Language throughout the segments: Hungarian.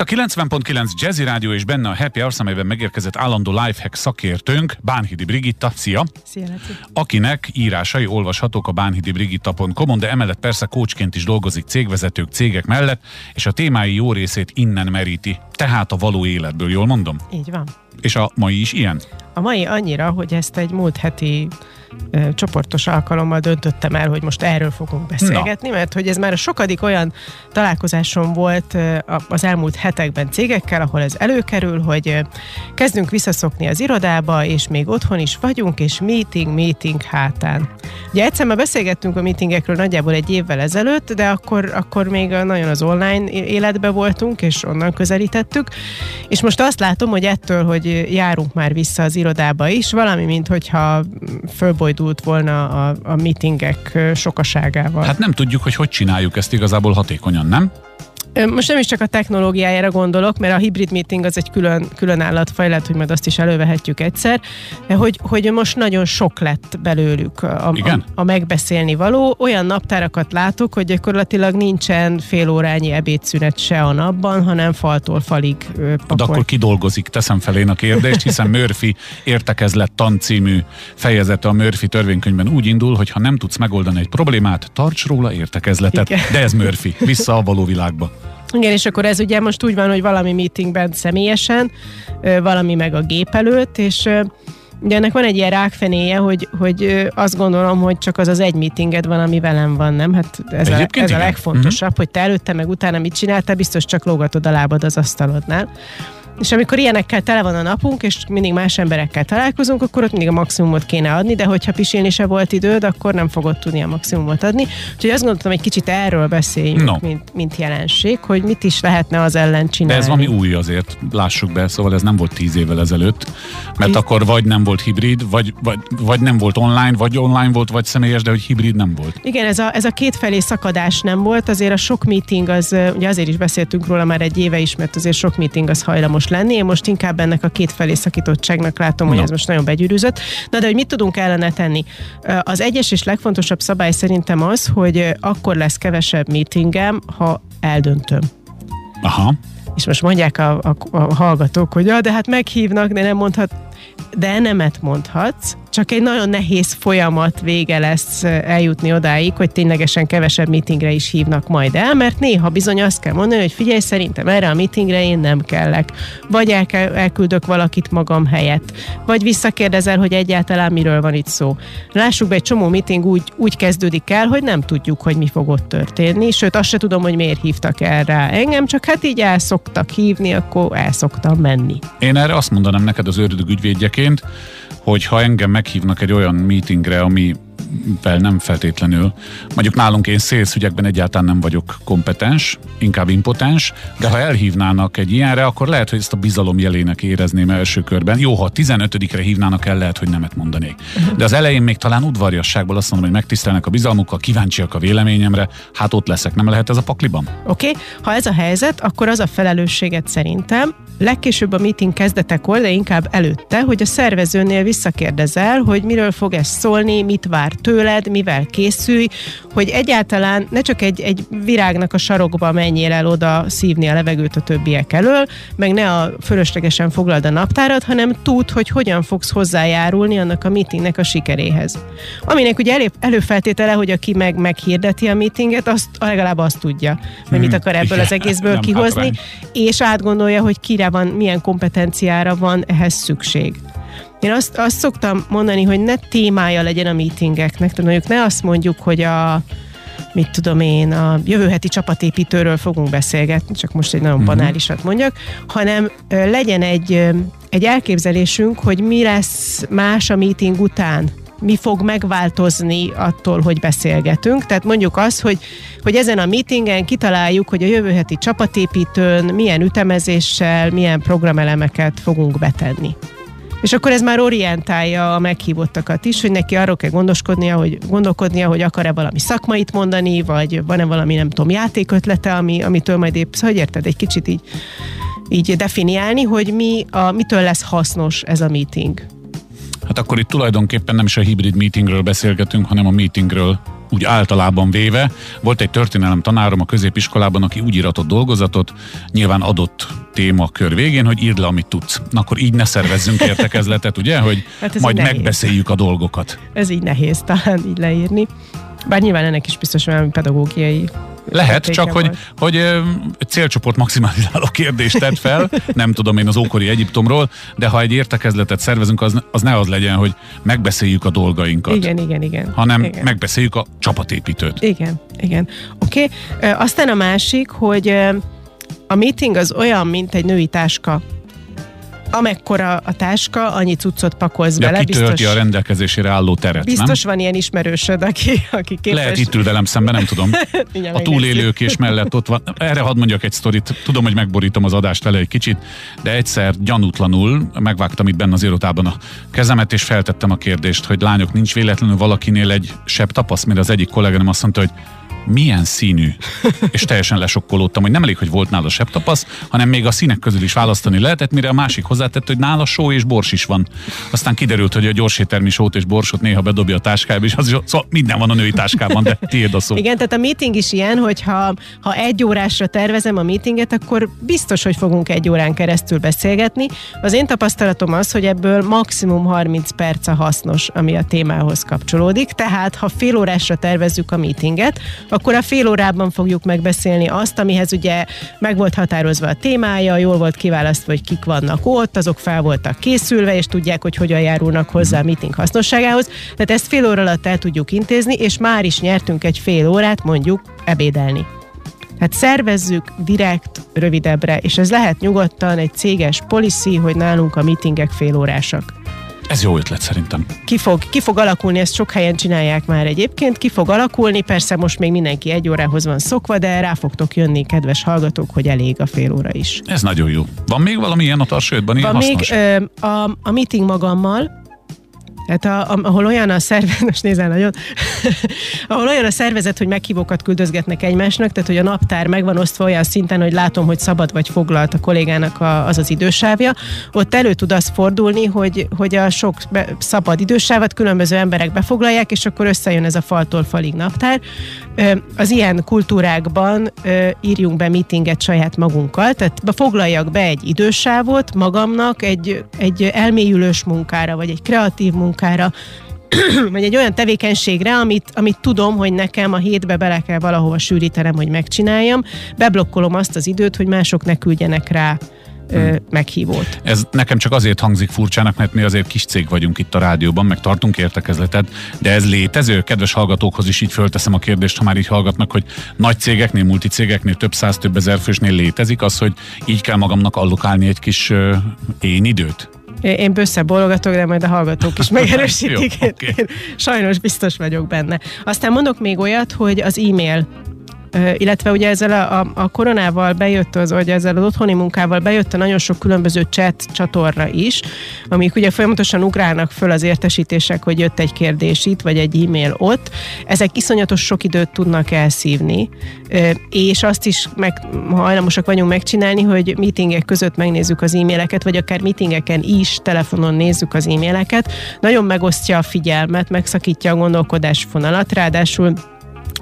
A 90.9 Jazzy Rádió és benne a Happy Hours, amelyben megérkezett állandó lifehack szakértőnk, Bánhidi Brigitta, szia! Szia. Akinek írásai olvashatók a bánhidibrigitta.com-on, de emellett persze coachként is dolgozik cégvezetők, cégek mellett, és a témái jó részét innen meríti. Tehát a való életből, jól mondom? Így van. És a mai is ilyen? A mai annyira, hogy ezt egy múlt heti csoportos alkalommal döntöttem el, hogy most erről fogunk beszélgetni, Na. mert hogy ez már a sokadik olyan találkozásom volt az elmúlt hetekben cégekkel, ahol ez előkerül, hogy kezdünk visszaszokni az irodába, és még otthon is vagyunk, és meeting, meeting hátán. Ugye egyszer már beszélgettünk a meetingekről nagyjából egy évvel ezelőtt, de akkor, akkor még nagyon az online életbe voltunk, és onnan közelítettük, és most azt látom, hogy ettől, hogy járunk már vissza az irodába is, valami, mint hogyha fölbojdult volna a, a meetingek sokaságával. Hát nem tudjuk, hogy hogy csináljuk ezt igazából hatékonyan, nem? Most nem is csak a technológiájára gondolok, mert a hibrid meeting az egy külön, külön állatfaj, lehet, hogy majd azt is elővehetjük egyszer, hogy, hogy most nagyon sok lett belőlük a, a, a megbeszélni való. Olyan naptárakat látok, hogy gyakorlatilag nincsen félórányi ebédszünet se a napban, hanem faltól falig pakol. De akkor kidolgozik, teszem fel én a kérdést, hiszen Murphy értekezlet tancímű fejezete a Murphy törvénykönyvben úgy indul, hogy ha nem tudsz megoldani egy problémát, tarts róla értekezletet. Igen. De ez Murphy, vissza a való világba. Igen, és akkor ez ugye most úgy van, hogy valami meetingben személyesen, valami meg a gép előtt, és Ugye ennek van egy ilyen rákfenéje, hogy, hogy azt gondolom, hogy csak az az egy meetinged van, ami velem van, nem? Hát ez, a, ez a legfontosabb, uh-huh. hogy te előtte meg utána mit csináltál, biztos csak lógatod a lábad az asztalodnál. És amikor ilyenekkel tele van a napunk, és mindig más emberekkel találkozunk, akkor ott mindig a maximumot kéne adni, de hogyha pisilni se volt időd, akkor nem fogod tudni a maximumot adni. Úgyhogy azt gondoltam, egy kicsit erről beszéljünk, no. mint, mint jelenség, hogy mit is lehetne az ellen csinálni. De ez valami új azért, lássuk be, szóval ez nem volt tíz évvel ezelőtt, mert tíz... akkor vagy nem volt hibrid, vagy, vagy, vagy nem volt online, vagy online volt, vagy személyes, de hogy hibrid nem volt. Igen, ez a, ez a kétfelé szakadás nem volt, azért a sok meeting az, ugye azért is beszéltünk róla már egy éve is, mert azért sok meeting az hajlamos hasznos lenni. Én most inkább ennek a két felé szakítottságnak látom, hogy no. ez most nagyon begyűrűzött. Na de hogy mit tudunk ellene tenni? Az egyes és legfontosabb szabály szerintem az, hogy akkor lesz kevesebb meetingem, ha eldöntöm. Aha. És most mondják a, a, a hallgatók, hogy ja, de hát meghívnak, de nem mondhat, de nemet mondhatsz, csak egy nagyon nehéz folyamat vége lesz eljutni odáig, hogy ténylegesen kevesebb meetingre is hívnak majd el, mert néha bizony azt kell mondani, hogy figyelj, szerintem erre a meetingre én nem kellek. Vagy el, elküldök valakit magam helyett, vagy visszakérdezel, hogy egyáltalán miről van itt szó. Lássuk be, egy csomó meeting úgy, úgy kezdődik el, hogy nem tudjuk, hogy mi fog ott történni, sőt azt se tudom, hogy miért hívtak erre engem, csak hát így el szoktak hívni, akkor el szoktam menni. Én erre azt mondanám neked az ördög ügyvédjeként, hogy ha engem meghívnak egy olyan meetingre, ami vel nem feltétlenül. Mondjuk nálunk én szélszügyekben egyáltalán nem vagyok kompetens, inkább impotens, de ha elhívnának egy ilyenre, akkor lehet, hogy ezt a bizalom jelének érezném első körben. Jó, ha 15-re hívnának el, lehet, hogy nemet mondanék. De az elején még talán udvariasságból azt mondom, hogy megtisztelnek a bizalmukkal, kíváncsiak a véleményemre, hát ott leszek. Nem lehet ez a pakliban? Oké, okay. ha ez a helyzet, akkor az a felelősséget szerintem, legkésőbb a meeting kezdetekor, de inkább előtte, hogy a szervezőnél visszakérdezel, hogy miről fog ez szólni, mit vár tőled, mivel készülj, hogy egyáltalán ne csak egy, egy virágnak a sarokba menjél el oda szívni a levegőt a többiek elől, meg ne a fölöslegesen foglald a naptárat, hanem tud, hogy hogyan fogsz hozzájárulni annak a meetingnek a sikeréhez. Aminek ugye elő, előfeltétele, hogy aki meg meghirdeti a meetinget, azt legalább azt tudja, hogy mit hmm. akar ebből az egészből kihozni, és átgondolja, hogy kire van, milyen kompetenciára van ehhez szükség. Én azt, azt szoktam mondani, hogy ne témája legyen a meetingeknek, tehát mondjuk ne azt mondjuk, hogy a mit tudom én, a jövő heti csapatépítőről fogunk beszélgetni, csak most egy nagyon uh-huh. banálisat mondjak, hanem legyen egy, egy elképzelésünk, hogy mi lesz más a meeting után, mi fog megváltozni attól, hogy beszélgetünk. Tehát mondjuk az, hogy, hogy ezen a meetingen kitaláljuk, hogy a jövő heti csapatépítőn milyen ütemezéssel, milyen programelemeket fogunk betenni. És akkor ez már orientálja a meghívottakat is, hogy neki arról kell gondoskodnia, hogy gondolkodnia, hogy akar-e valami szakmait mondani, vagy van-e valami, nem tudom, játékötlete, ami, amitől majd épp, szóval, hogy érted, egy kicsit így, így definiálni, hogy mi a, mitől lesz hasznos ez a meeting. Hát akkor itt tulajdonképpen nem is a hibrid meetingről beszélgetünk, hanem a meetingről úgy általában véve. Volt egy történelem tanárom a középiskolában, aki úgy iratott dolgozatot, nyilván adott témakör végén, hogy írd le, amit tudsz. Na akkor így ne szervezzünk értekezletet, ugye, hogy hát majd megbeszéljük a dolgokat. Ez így nehéz talán így leírni. Bár nyilván ennek is biztos olyan pedagógiai lehet, csak hogy, hogy célcsoport maximalizáló kérdést tett fel, nem tudom én az ókori Egyiptomról, de ha egy értekezletet szervezünk, az, az ne az legyen, hogy megbeszéljük a dolgainkat. Igen, igen, igen. Hanem igen. megbeszéljük a csapatépítőt. Igen, igen. Oké. Okay. Aztán a másik, hogy a meeting az olyan, mint egy női táska amekkora a táska, annyi cuccot pakolsz ja, bele. Kitölti biztos, a rendelkezésére álló teret, Biztos nem? van ilyen ismerősöd, aki, aki képes. Lehet itt ül velem szemben, nem tudom. a túlélők és mellett ott van. Erre hadd mondjak egy sztorit. Tudom, hogy megborítom az adást vele egy kicsit, de egyszer gyanútlanul megvágtam itt benne az irodában a kezemet, és feltettem a kérdést, hogy lányok, nincs véletlenül valakinél egy sebb tapasz, mire az egyik kolléganőm azt mondta, hogy milyen színű. És teljesen lesokkolódtam, hogy nem elég, hogy volt nála tapasz, hanem még a színek közül is választani lehetett, mire a másik hozzátett, hogy nála só és bors is van. Aztán kiderült, hogy a gyorsétermi sót és borsot néha bedobja a táskába, és az, szóval minden van a női táskában, de tiéd a szó. Igen, tehát a meeting is ilyen, hogy ha, ha egy órásra tervezem a meetinget, akkor biztos, hogy fogunk egy órán keresztül beszélgetni. Az én tapasztalatom az, hogy ebből maximum 30 perc a hasznos, ami a témához kapcsolódik. Tehát, ha fél órásra tervezzük a meetinget, akkor a fél órában fogjuk megbeszélni azt, amihez ugye meg volt határozva a témája, jól volt kiválasztva, hogy kik vannak ott, azok fel voltak készülve, és tudják, hogy hogyan járulnak hozzá a meeting hasznosságához. Tehát ezt fél óra alatt el tudjuk intézni, és már is nyertünk egy fél órát mondjuk ebédelni. Hát szervezzük direkt, rövidebbre, és ez lehet nyugodtan egy céges policy, hogy nálunk a meetingek félórásak. Ez jó ötlet szerintem. Ki fog, ki fog alakulni, ezt sok helyen csinálják már egyébként, ki fog alakulni, persze most még mindenki egy órához van szokva, de rá fogtok jönni, kedves hallgatók, hogy elég a fél óra is. Ez nagyon jó. Van még valami ilyen a ilyen Van hasznos? még ö, a, a meeting magammal, tehát a, ahol olyan a szervezet, most nézel nagyon, ahol olyan a szervezet, hogy meghívókat küldözgetnek egymásnak, tehát hogy a naptár meg van osztva olyan szinten, hogy látom, hogy szabad vagy foglalt a kollégának a, az az idősávja, ott elő tud az fordulni, hogy, hogy a sok be, szabad idősávat különböző emberek befoglalják, és akkor összejön ez a faltól falig naptár. Az ilyen kultúrákban írjunk be meetinget saját magunkkal, tehát foglaljak be egy idősávot magamnak, egy, egy elmélyülős munkára, vagy egy kreatív munkára, vagy egy olyan tevékenységre, amit, amit tudom, hogy nekem a hétbe bele kell valahova sűrítenem, hogy megcsináljam, beblokkolom azt az időt, hogy mások ne küldjenek rá hmm. meghívót. Ez nekem csak azért hangzik furcsának, mert mi azért kis cég vagyunk itt a rádióban, meg tartunk értekezletet, de ez létező? Kedves hallgatókhoz is így fölteszem a kérdést, ha már így hallgatnak, hogy nagy cégeknél, multicégeknél, több száz, több ezer fősnél létezik az, hogy így kell magamnak allokálni egy kis uh, én időt? Én bőssze bologatok, de majd a hallgatók is megerősítik. Jó, okay. Sajnos biztos vagyok benne. Aztán mondok még olyat, hogy az e-mail illetve ugye ezzel a, a, koronával bejött az, vagy ezzel az otthoni munkával bejött a nagyon sok különböző chat csatorra is, amik ugye folyamatosan ugrálnak föl az értesítések, hogy jött egy kérdés itt, vagy egy e-mail ott. Ezek iszonyatos sok időt tudnak elszívni, és azt is meg, hajlamosak vagyunk megcsinálni, hogy meetingek között megnézzük az e-maileket, vagy akár meetingeken is telefonon nézzük az e-maileket. Nagyon megosztja a figyelmet, megszakítja a gondolkodás fonalat, ráadásul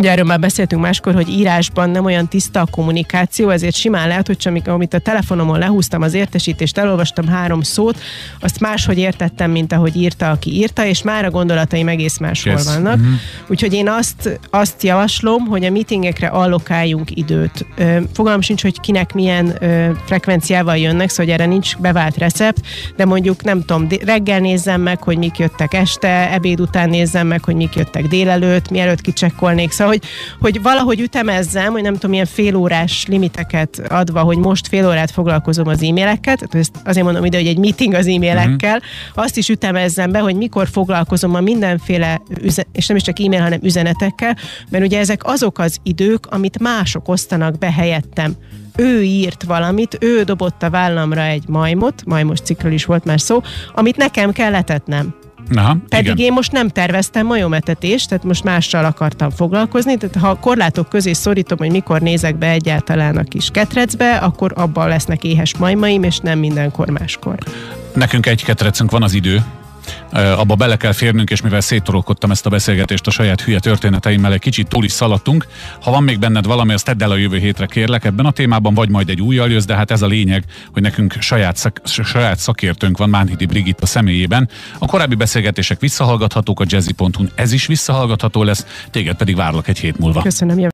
Ugye erről már beszéltünk máskor, hogy írásban nem olyan tiszta a kommunikáció, ezért simán lehet, hogy csak amit a telefonomon lehúztam az értesítést, elolvastam három szót, azt máshogy értettem, mint ahogy írta, aki írta, és már a gondolataim egész máshol yes. vannak. Uh-huh. Úgyhogy én azt, azt javaslom, hogy a meetingekre allokáljunk időt. Fogalmam sincs, hogy kinek milyen frekvenciával jönnek, szóval erre nincs bevált recept, de mondjuk nem tudom, reggel nézzem meg, hogy mik jöttek este, ebéd után nézzem meg, hogy mik jöttek délelőtt, mielőtt kicsekkolnék Szóval, hogy, hogy valahogy ütemezzem, hogy nem tudom, ilyen félórás limiteket adva, hogy most fél órát foglalkozom az e-mailekkel, tehát ezt azért mondom ide, hogy egy meeting az e-mailekkel, uh-huh. azt is ütemezzem be, hogy mikor foglalkozom a mindenféle, üzen- és nem is csak e-mail, hanem üzenetekkel, mert ugye ezek azok az idők, amit mások osztanak be helyettem ő írt valamit, ő dobott a vállamra egy majmot, majmos cikkről is volt már szó, amit nekem kell letetnem. Aha, Pedig igen. én most nem terveztem majometetést, tehát most mással akartam foglalkozni, tehát ha korlátok közé szorítom, hogy mikor nézek be egyáltalán a kis ketrecbe, akkor abban lesznek éhes majmaim, és nem mindenkor máskor. Nekünk egy ketrecünk van az idő, abba bele kell férnünk, és mivel széttorolkodtam ezt a beszélgetést a saját hülye történeteimmel, egy kicsit túl is szaladtunk. Ha van még benned valami, azt tedd el a jövő hétre kérlek ebben a témában, vagy majd egy új jössz, de hát ez a lényeg, hogy nekünk saját, szak, saját szakértőnk van Mánhidi Brigitta személyében. A korábbi beszélgetések visszahallgathatók a jazzy.hu, ez is visszahallgatható lesz, téged pedig várlak egy hét múlva. Köszönöm,